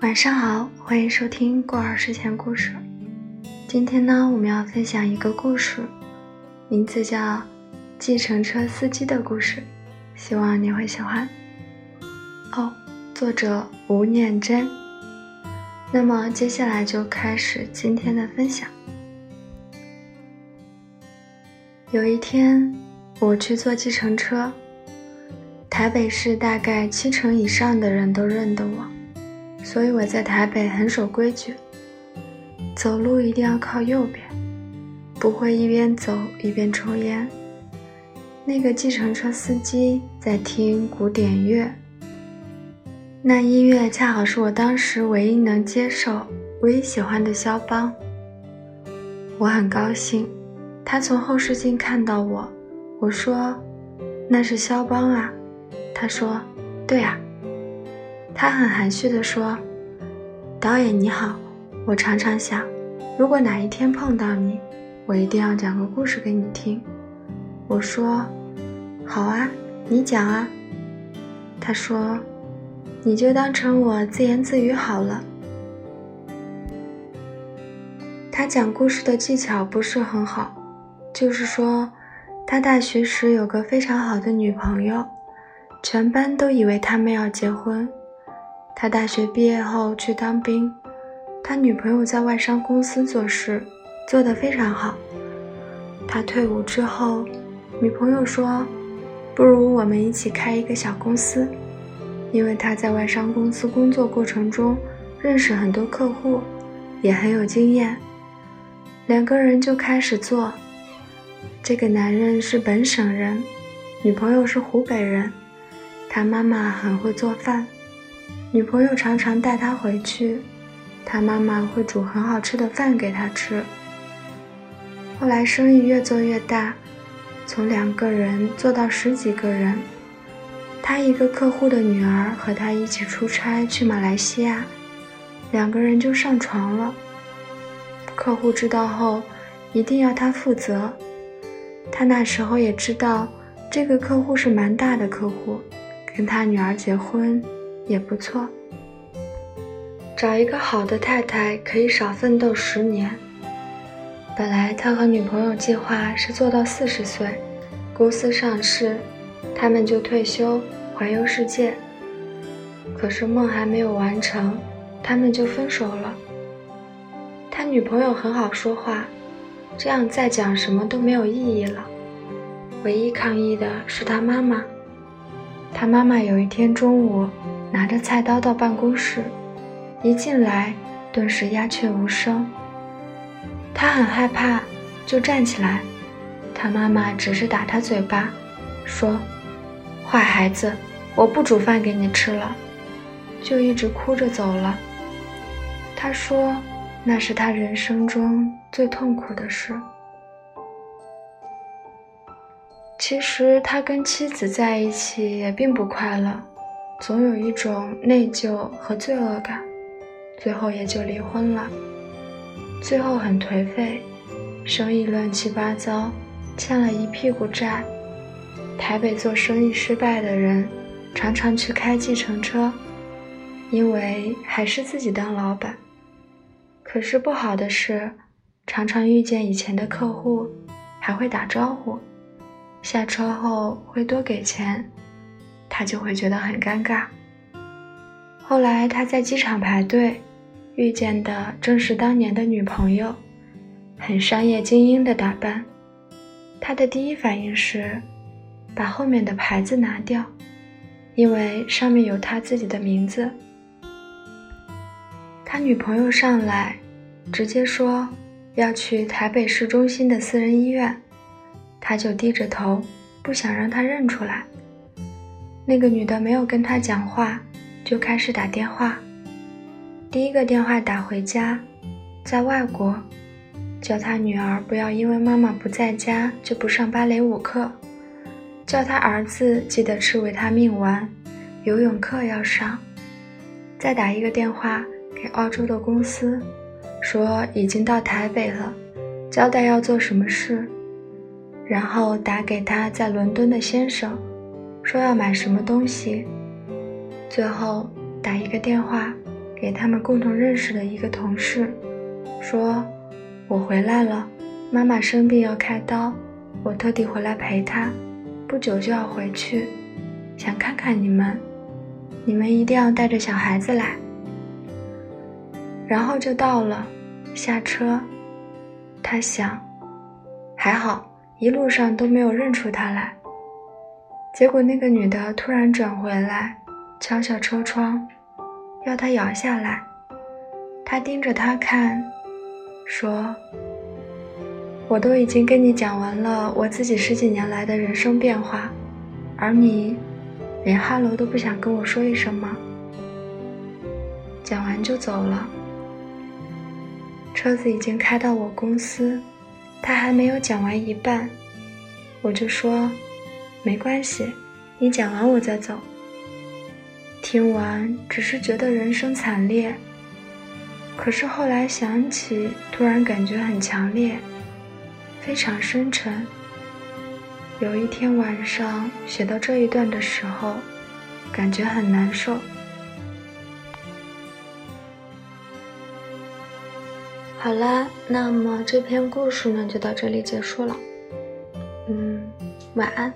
晚上好，欢迎收听过儿睡前故事。今天呢，我们要分享一个故事，名字叫《计程车司机的故事》，希望你会喜欢。哦，作者吴念真。那么接下来就开始今天的分享。有一天，我去坐计程车。台北市大概七成以上的人都认得我，所以我在台北很守规矩，走路一定要靠右边，不会一边走一边抽烟。那个计程车司机在听古典乐，那音乐恰好是我当时唯一能接受、唯一喜欢的肖邦。我很高兴，他从后视镜看到我，我说：“那是肖邦啊。”他说：“对啊。”他很含蓄地说：“导演你好，我常常想，如果哪一天碰到你，我一定要讲个故事给你听。”我说：“好啊，你讲啊。”他说：“你就当成我自言自语好了。”他讲故事的技巧不是很好，就是说，他大学时有个非常好的女朋友。全班都以为他们要结婚。他大学毕业后去当兵，他女朋友在外商公司做事，做得非常好。他退伍之后，女朋友说：“不如我们一起开一个小公司，因为他在外商公司工作过程中认识很多客户，也很有经验。”两个人就开始做。这个男人是本省人，女朋友是湖北人。他妈妈很会做饭，女朋友常常带他回去，他妈妈会煮很好吃的饭给他吃。后来生意越做越大，从两个人做到十几个人。他一个客户的女儿和他一起出差去马来西亚，两个人就上床了。客户知道后，一定要他负责。他那时候也知道，这个客户是蛮大的客户。跟他女儿结婚也不错，找一个好的太太可以少奋斗十年。本来他和女朋友计划是做到四十岁，公司上市，他们就退休环游世界。可是梦还没有完成，他们就分手了。他女朋友很好说话，这样再讲什么都没有意义了。唯一抗议的是他妈妈。他妈妈有一天中午拿着菜刀到办公室，一进来顿时鸦雀无声。他很害怕，就站起来。他妈妈只是打他嘴巴，说：“坏孩子，我不煮饭给你吃了。”就一直哭着走了。他说：“那是他人生中最痛苦的事。”其实他跟妻子在一起也并不快乐，总有一种内疚和罪恶感，最后也就离婚了。最后很颓废，生意乱七八糟，欠了一屁股债。台北做生意失败的人，常常去开计程车，因为还是自己当老板。可是不好的是，常常遇见以前的客户，还会打招呼。下车后会多给钱，他就会觉得很尴尬。后来他在机场排队，遇见的正是当年的女朋友，很商业精英的打扮。他的第一反应是把后面的牌子拿掉，因为上面有他自己的名字。他女朋友上来，直接说要去台北市中心的私人医院。他就低着头，不想让他认出来。那个女的没有跟他讲话，就开始打电话。第一个电话打回家，在外国，叫他女儿不要因为妈妈不在家就不上芭蕾舞课，叫他儿子记得吃维他命丸，游泳课要上。再打一个电话给澳洲的公司，说已经到台北了，交代要做什么事。然后打给他在伦敦的先生，说要买什么东西。最后打一个电话给他们共同认识的一个同事，说：“我回来了，妈妈生病要开刀，我特地回来陪她，不久就要回去，想看看你们，你们一定要带着小孩子来。”然后就到了，下车，他想，还好一路上都没有认出他来。结果那个女的突然转回来，敲敲车窗，要他摇下来。他盯着他看，说：“我都已经跟你讲完了我自己十几年来的人生变化，而你连哈喽都不想跟我说一声吗？”讲完就走了。车子已经开到我公司，他还没有讲完一半，我就说。没关系，你讲完我再走。听完只是觉得人生惨烈，可是后来想起，突然感觉很强烈，非常深沉。有一天晚上写到这一段的时候，感觉很难受。好啦，那么这篇故事呢就到这里结束了。嗯，晚安。